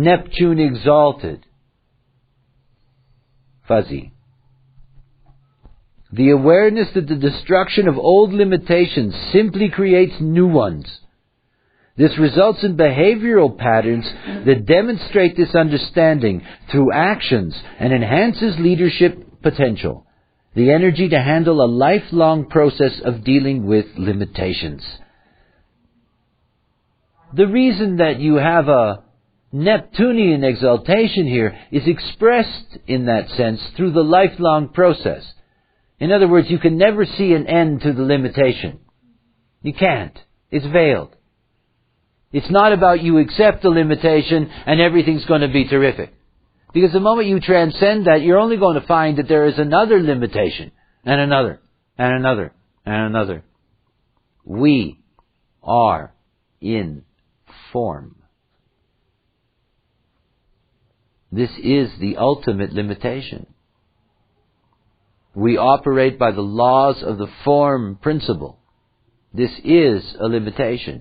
Neptune exalted. Fuzzy. The awareness that the destruction of old limitations simply creates new ones. This results in behavioral patterns that demonstrate this understanding through actions and enhances leadership potential, the energy to handle a lifelong process of dealing with limitations. The reason that you have a Neptunian exaltation here is expressed in that sense through the lifelong process. In other words, you can never see an end to the limitation. You can't. It's veiled. It's not about you accept the limitation and everything's going to be terrific. Because the moment you transcend that, you're only going to find that there is another limitation, and another, and another, and another. We are in form. This is the ultimate limitation. We operate by the laws of the form principle. This is a limitation.